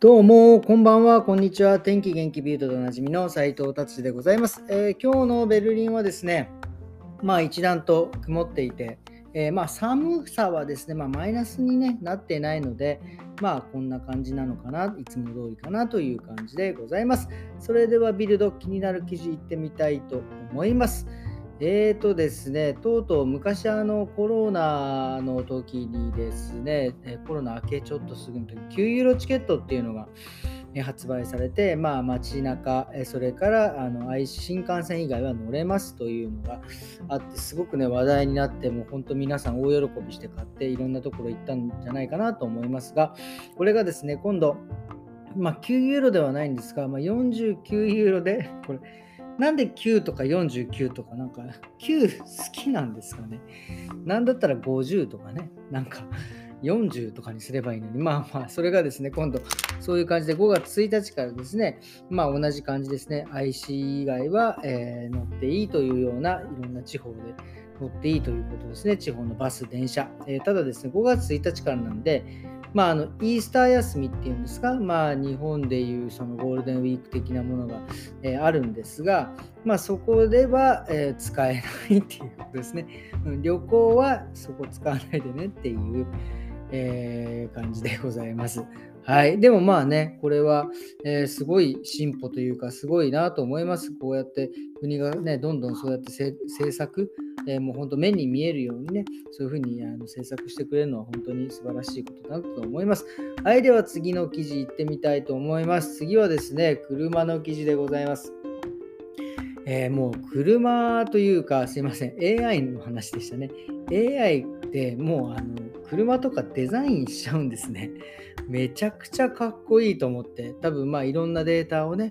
どうも、こんばんは、こんにちは。天気元気ビュートでおなじみの斉藤達でございます、えー、今日のベルリンはですね、まあ一段と曇っていて、えー、まあ寒さはですね、まあ、マイナスに、ね、なってないので、まあこんな感じなのかな、いつも通りかなという感じでございます。それではビルド気になる記事いってみたいと思います。えーとですね、とうとう昔あのコロナの時にですね、コロナ明けちょっとすぐの時、9ユーロチケットっていうのが発売されて、まあ街中、それからあの新幹線以外は乗れますというのがあって、すごくね話題になって、もう本当皆さん大喜びして買っていろんなところ行ったんじゃないかなと思いますが、これがですね、今度、まあ9ユーロではないんですが、まあ、49ユーロで、これ、なんで9とか49とかなんか9好きなんですかね。なんだったら50とかね、なんか40とかにすればいいのに、まあまあ、それがですね、今度、そういう感じで5月1日からですね、まあ同じ感じですね、IC 以外は、えー、乗っていいというような、いろんな地方で乗っていいということですね、地方のバス、電車。えー、ただですね、5月1日からなんで、まあ、あのイースター休みっていうんですか、まあ、日本でいうそのゴールデンウィーク的なものが、え、あるんですが、まあ、そこでは、え、使えないっていうことですね。旅行はそこ使わないでねっていう、えー、感じでございます。はい。でもまあね、これは、えー、すごい進歩というか、すごいなと思います。こうやって国がね、どんどんそうやって政策、えー、もう本当目に見えるようにね、そういうふうにあの制作してくれるのは本当に素晴らしいことだと思います。はい、では次の記事行ってみたいと思います。次はですね、車の記事でございます。えー、もう車というか、すいません、AI の話でしたね。AI ってもうあの車とかデザインしちゃうんですね。めちゃくちゃかっこいいと思って、多分まあいろんなデータをね、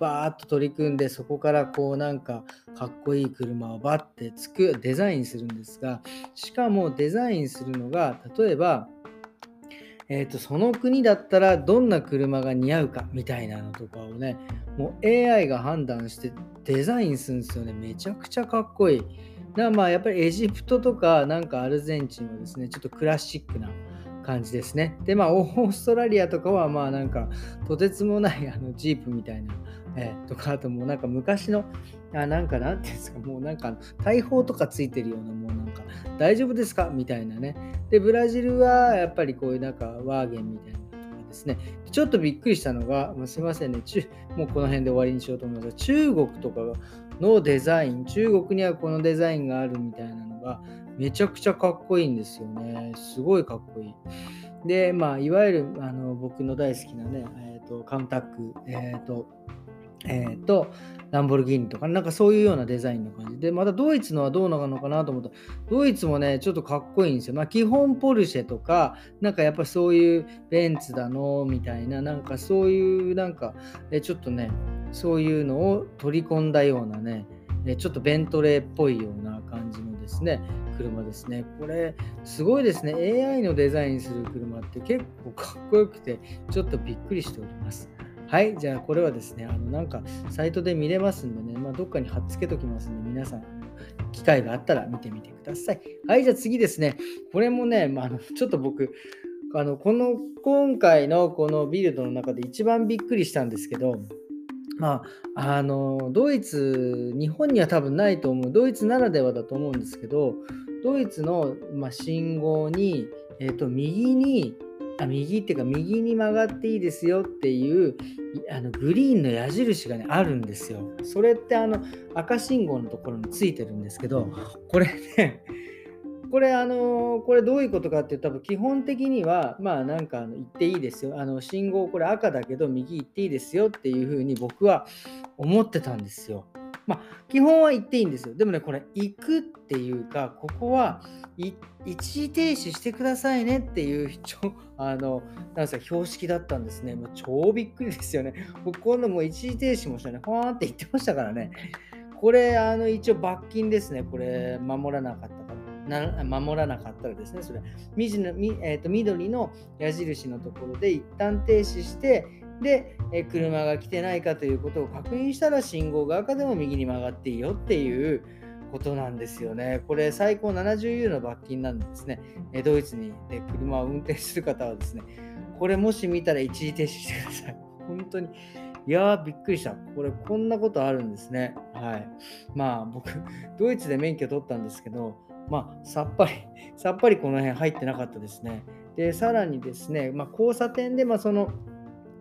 バーッと取り組んでそこからこうなんかかっこいい車をバッてつくデザインするんですがしかもデザインするのが例えばえーと、その国だったらどんな車が似合うかみたいなのとかをねもう AI が判断してデザインするんですよね。めちゃくちゃかっこいい。なまあやっぱりエジプトとかなんかアルゼンチンはですねちょっとクラシックな感じですね。で、まあ、オーストラリアとかは、まあ、なんか、とてつもない あのジープみたいな、えー、とか、あともうなんか昔の、あなんか、なんていうんですか、もうなんか、大砲とかついてるような、もうなんか、大丈夫ですかみたいなね。で、ブラジルは、やっぱりこういうなんか、ワーゲンみたいな。ですね、ちょっとびっくりしたのが、まあ、すいませんね、もうこの辺で終わりにしようと思いますが、中国とかのデザイン、中国にはこのデザインがあるみたいなが、めちゃくちゃかっこいいんですよね。すごいかっこいい。で、まあ、いわゆるあの僕の大好きなね、えーと、カムタック、えっ、ー、と、えー、と、ランボルギーニとか、なんかそういうようなデザインの感じで、またドイツのはどうなのかなと思ったら、ドイツもね、ちょっとかっこいいんですよ。まあ、基本ポルシェとか、なんかやっぱそういうベンツだの、みたいな、なんかそういう、なんか、えちょっとね、そういうのを取り込んだようなね、ちょっとベントレーっぽいような感じのですね、車ですね。これ、すごいですね。AI のデザインする車って結構かっこよくて、ちょっとびっくりしております。はい、じゃあこれはですね、あのなんかサイトで見れますんでね、まあ、どっかに貼っつけときますんで、皆さん、機会があったら見てみてください。はい、じゃあ次ですね、これもね、まあ、のちょっと僕、あのこの今回のこのビルドの中で一番びっくりしたんですけど、まあ、あのドイツ、日本には多分ないと思う、ドイツならではだと思うんですけど、ドイツの、まあ、信号に、えーと、右にあ、右っていうか、右に曲がっていいですよっていうあのグリーンの矢印が、ね、あるんですよ。それってあの赤信号のところについてるんですけど、これね、これ、あのこれどういうことかっていうと、多分基本的には、まあなんか言っていいですよ。あの信号これ赤だけど右行っていいですよっていうふうに僕は思ってたんですよ。まあ基本は言っていいんですよ。でもね、これ行くっていうか、ここは一時停止してくださいねっていう あのなんすか標識だったんですね。もう超びっくりですよね。僕今度もう一時停止もしたね、ほーんって言ってましたからね。これ、あの一応罰金ですね。これ、守らなかった。な守らなかったらですね、それ緑の,、えーと、緑の矢印のところで一旦停止して、で、え車が来てないかということを確認したら信号が赤でも右に曲がっていいよっていうことなんですよね。これ最高70ユーロの罰金なんですね。えドイツにで車を運転する方はですね、これもし見たら一時停止してください。本当に。いやー、びっくりした。これ、こんなことあるんですね。はい。まあ、僕、ドイツで免許取ったんですけど、まあ、さっぱり、さっぱりこの辺入ってなかったですね。で、さらにですね、まあ、交差点で、まあ、その、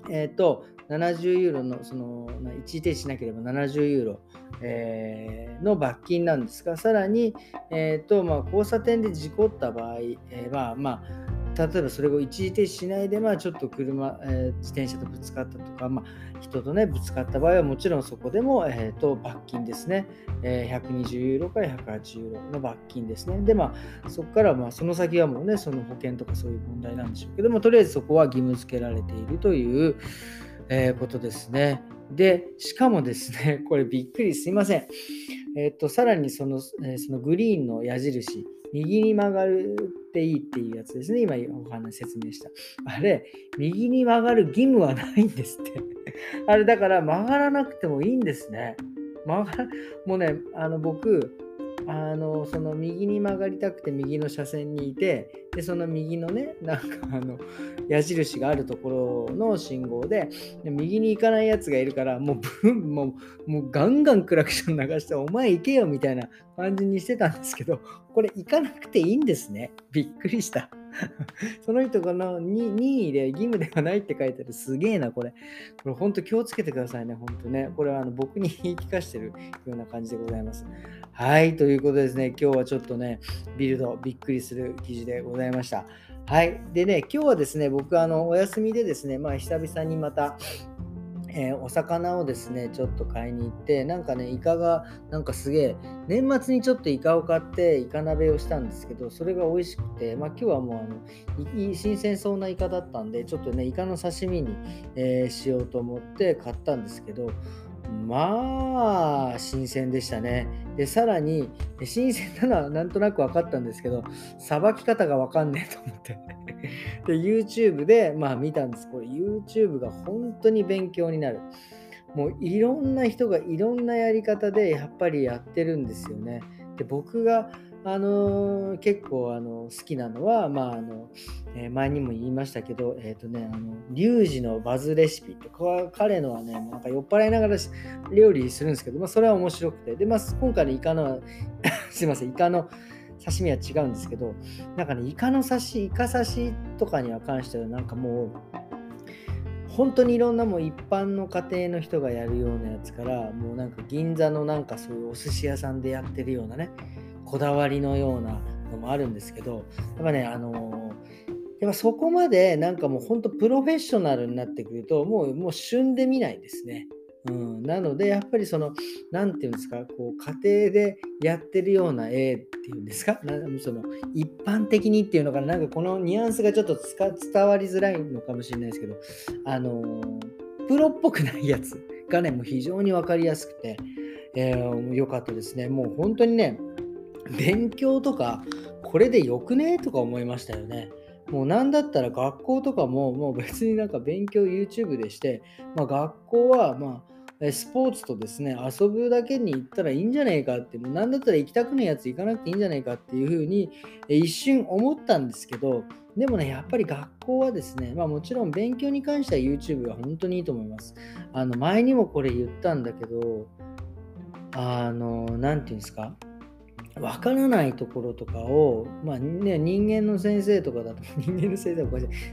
えっ、ー、と、70ユーロの、その、一時停止しなければ70ユーロ、えー、の罰金なんですが、さらに、えっ、ー、と、まあ、交差点で事故った場合、えー、まあ、まあ、例えばそれを一時停止しないで、まあ、ちょっと車、えー、自転車とぶつかったとか、まあ、人とね、ぶつかった場合はもちろんそこでも、えー、と罰金ですね、えー、120ユーロから180ユーロの罰金ですね。で、まあ、そこから、まあ、その先はもうね、その保険とかそういう問題なんでしょうけども、とりあえずそこは義務付けられているという、えー、ことですね。で、しかもですね、これびっくりすいません。えっ、ー、と、さらにその、えー、そのグリーンの矢印、右に曲がるっていいっていうやつですね。今お話説明した。あれ、右に曲がる義務はないんですって。あれ、だから曲がらなくてもいいんですね。曲がもうね、あの僕、あのその右に曲がりたくて右の車線にいてでその右のね なんかあの矢印があるところの信号でで右に行かないやつがいるからもうブンもうもうガンガンクラクション流してお前行けよみたいな感じにしてたんですけどこれ行かなくていいんですね。びっくりした。その人がの任意で義務ではないって書いてある。すげえな、これ。これ本当気をつけてくださいね、本当ね。これはあの僕に言い聞かしてるような感じでございます。はい、ということですね、今日はちょっとね、ビルド、びっくりする記事でございました。はい。でね、今日はですね、僕、あの、お休みでですね、まあ、久々にまた、えー、お魚をですね、ちょっと買いに行って、なんかね、イカが、なんかすげえ、年末にちょっとイカを買って、イカ鍋をしたんですけど、それが美味しくて、まあ今日はもう、あの、新鮮そうなイカだったんで、ちょっとね、イカの刺身に、えー、しようと思って買ったんですけど、まあ、新鮮でしたね。で、さらに、新鮮なのはなんとなく分かったんですけど、さばき方が分かんねえと思って。で、YouTube で、まあ見たんです。これ YouTube が本当に勉強になる。もういろんな人がいろんなやり方でやっぱりやってるんですよね。で、僕があのー、結構あの好きなのは、まああのえー、前にも言いましたけど、えっ、ー、とね、あのリュウジのバズレシピとか彼のはね、なんか酔っ払いながら料理するんですけど、まあ、それは面白くて、で、まあ、今回のイカの すいません、イカの刺身は違うんですけど、なんかね、イカの刺し、イカ刺しとかには関しては、なんかもう、本当にいろんなもう一般の家庭の人がやるようなやつから、もうなんか銀座のなんかそういうお寿司屋さんでやってるようなね、こだわりのようなのもあるんですけど、やっぱね、あのやっぱそこまでなんかもう本当プロフェッショナルになってくると、もうもう旬で見ないですね。うん、なので、やっぱりその、なんていうんですか、こう家庭でやってるような絵っていうんですか、その一般的にっていうのかな、なんかこのニュアンスがちょっと伝わりづらいのかもしれないですけど、あのプロっぽくないやつがね、もう非常に分かりやすくて、えー、かったですね。もう本当にね、勉強とか、これでよくね？とか思いましたよね。もうなんだったら学校とかももう別になんか勉強 YouTube でして、まあ、学校はまあスポーツとですね、遊ぶだけに行ったらいいんじゃねえかって、もうなんだったら行きたくないやつ行かなくていいんじゃねえかっていうふうに一瞬思ったんですけど、でもね、やっぱり学校はですね、まあもちろん勉強に関しては YouTube は本当にいいと思います。あの前にもこれ言ったんだけど、あの、なんていうんですか、分からないところとかを、まあね、人間の先生とかだと、人間の先生は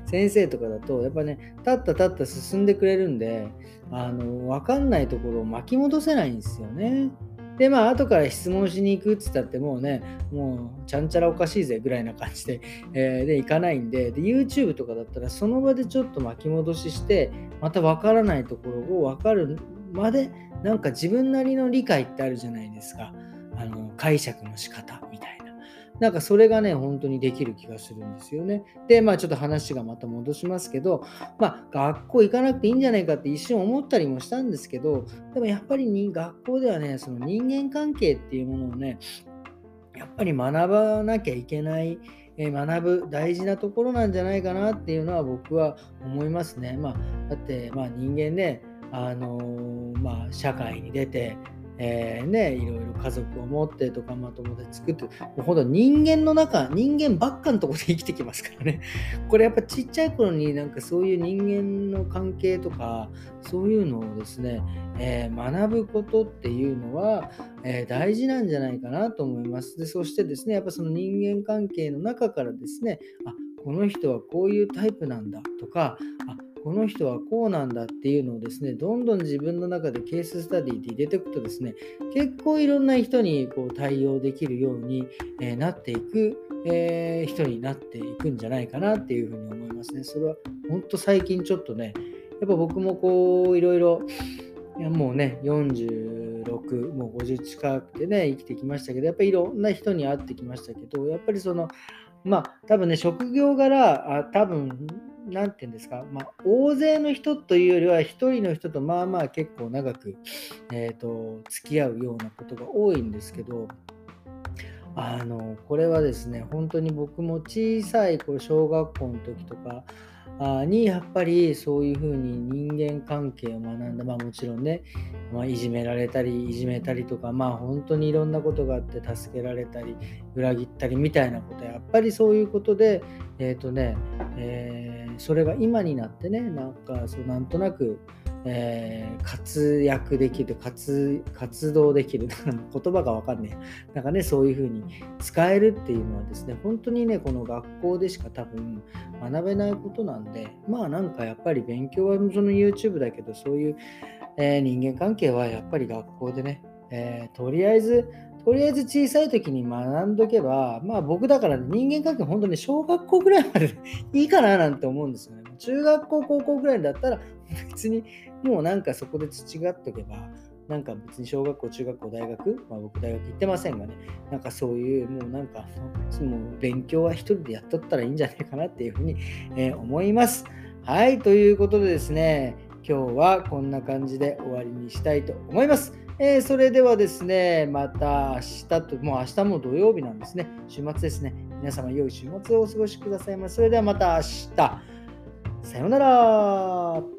先生とかだと、やっぱね、たったたった進んでくれるんで、あの分かんないところを巻き戻せないんですよね。で、まあ、後から質問しに行くって言ったってもうね、もう、ちゃんちゃらおかしいぜぐらいな感じで、えー、で、行かないんでで、YouTube とかだったら、その場でちょっと巻き戻しして、また分からないところを分かるまで、なんか自分なりの理解ってあるじゃないですか。あの解釈の仕方みたいな。なんかそれがね、本当にできる気がするんですよね。で、まあちょっと話がまた戻しますけど、まあ学校行かなくていいんじゃないかって一瞬思ったりもしたんですけど、でもやっぱりに学校ではね、その人間関係っていうものをね、やっぱり学ばなきゃいけない、え学ぶ大事なところなんじゃないかなっていうのは僕は思いますね。まあ、だって、まあ、人間ね、あのー、まあ、社会に出て、えー、ね、いろいろ家族を持ってとか、まあ、友達作って、もうほんと人間の中、人間ばっかのところで生きてきますからね。これやっぱちっちゃい頃になんかそういう人間の関係とか、そういうのをですね、えー、学ぶことっていうのは、えー、大事なんじゃないかなと思います。でそしてですね、やっぱその人間関係の中からですね、あこの人はこういうタイプなんだとか、あこの人はこうなんだっていうのをですね、どんどん自分の中でケーススタディで入れていくとですね、結構いろんな人にこう対応できるように、えなっていく、えー、人になっていくんじゃないかなっていうふうに思いますね。それは本当最近ちょっとね、やっぱ僕もこういろいろ、いやもうね、46、もう50近くでね、生きてきましたけど、やっぱりいろんな人に会ってきましたけど、やっぱりその、まあ、多分ね、職業柄、あ多分なんていうんですか、まあ、大勢の人というよりは、一人の人とまあまあ結構長く、えーと、付き合うようなことが多いんですけど、あのこれはですね、本当に僕も小さい頃、小学校の時とか、にやっぱりそういうふうに人間関係を学んだ、まあ、もちろんね、まあ、いじめられたりいじめたりとかまあ本当にいろんなことがあって助けられたり裏切ったりみたいなことやっぱりそういうことでえっ、ー、とね、えー、それが今になってねなんかそうなんとなくえー、活躍できる活、活動できる、言葉がわかんねえ。なんかね、そういうふうに使えるっていうのはですね、本当にね、この学校でしか多分学べないことなんで、まあなんかやっぱり勉強はその YouTube だけど、そういう、えー、人間関係はやっぱり学校でね、えー、とりあえずとりあえず小さい時に学んどけば、まあ僕だから人間関係本当に小学校ぐらいまで いいかななんて思うんですよね。中学校、高校ぐらいだったら別にもうなんかそこで培っとけば、なんか別に小学校、中学校、大学、まあ僕大学行ってませんがね、なんかそういう、もうなんか、もう勉強は一人でやっとったらいいんじゃないかなっていうふうに、えー、思います。はい、ということでですね、今日はこんな感じで終わりにしたいと思います。えー、それではですね、また明日と、もう明日も土曜日なんですね。週末ですね。皆様、良い週末をお過ごしくださいませ。それではまた明日。さようなら。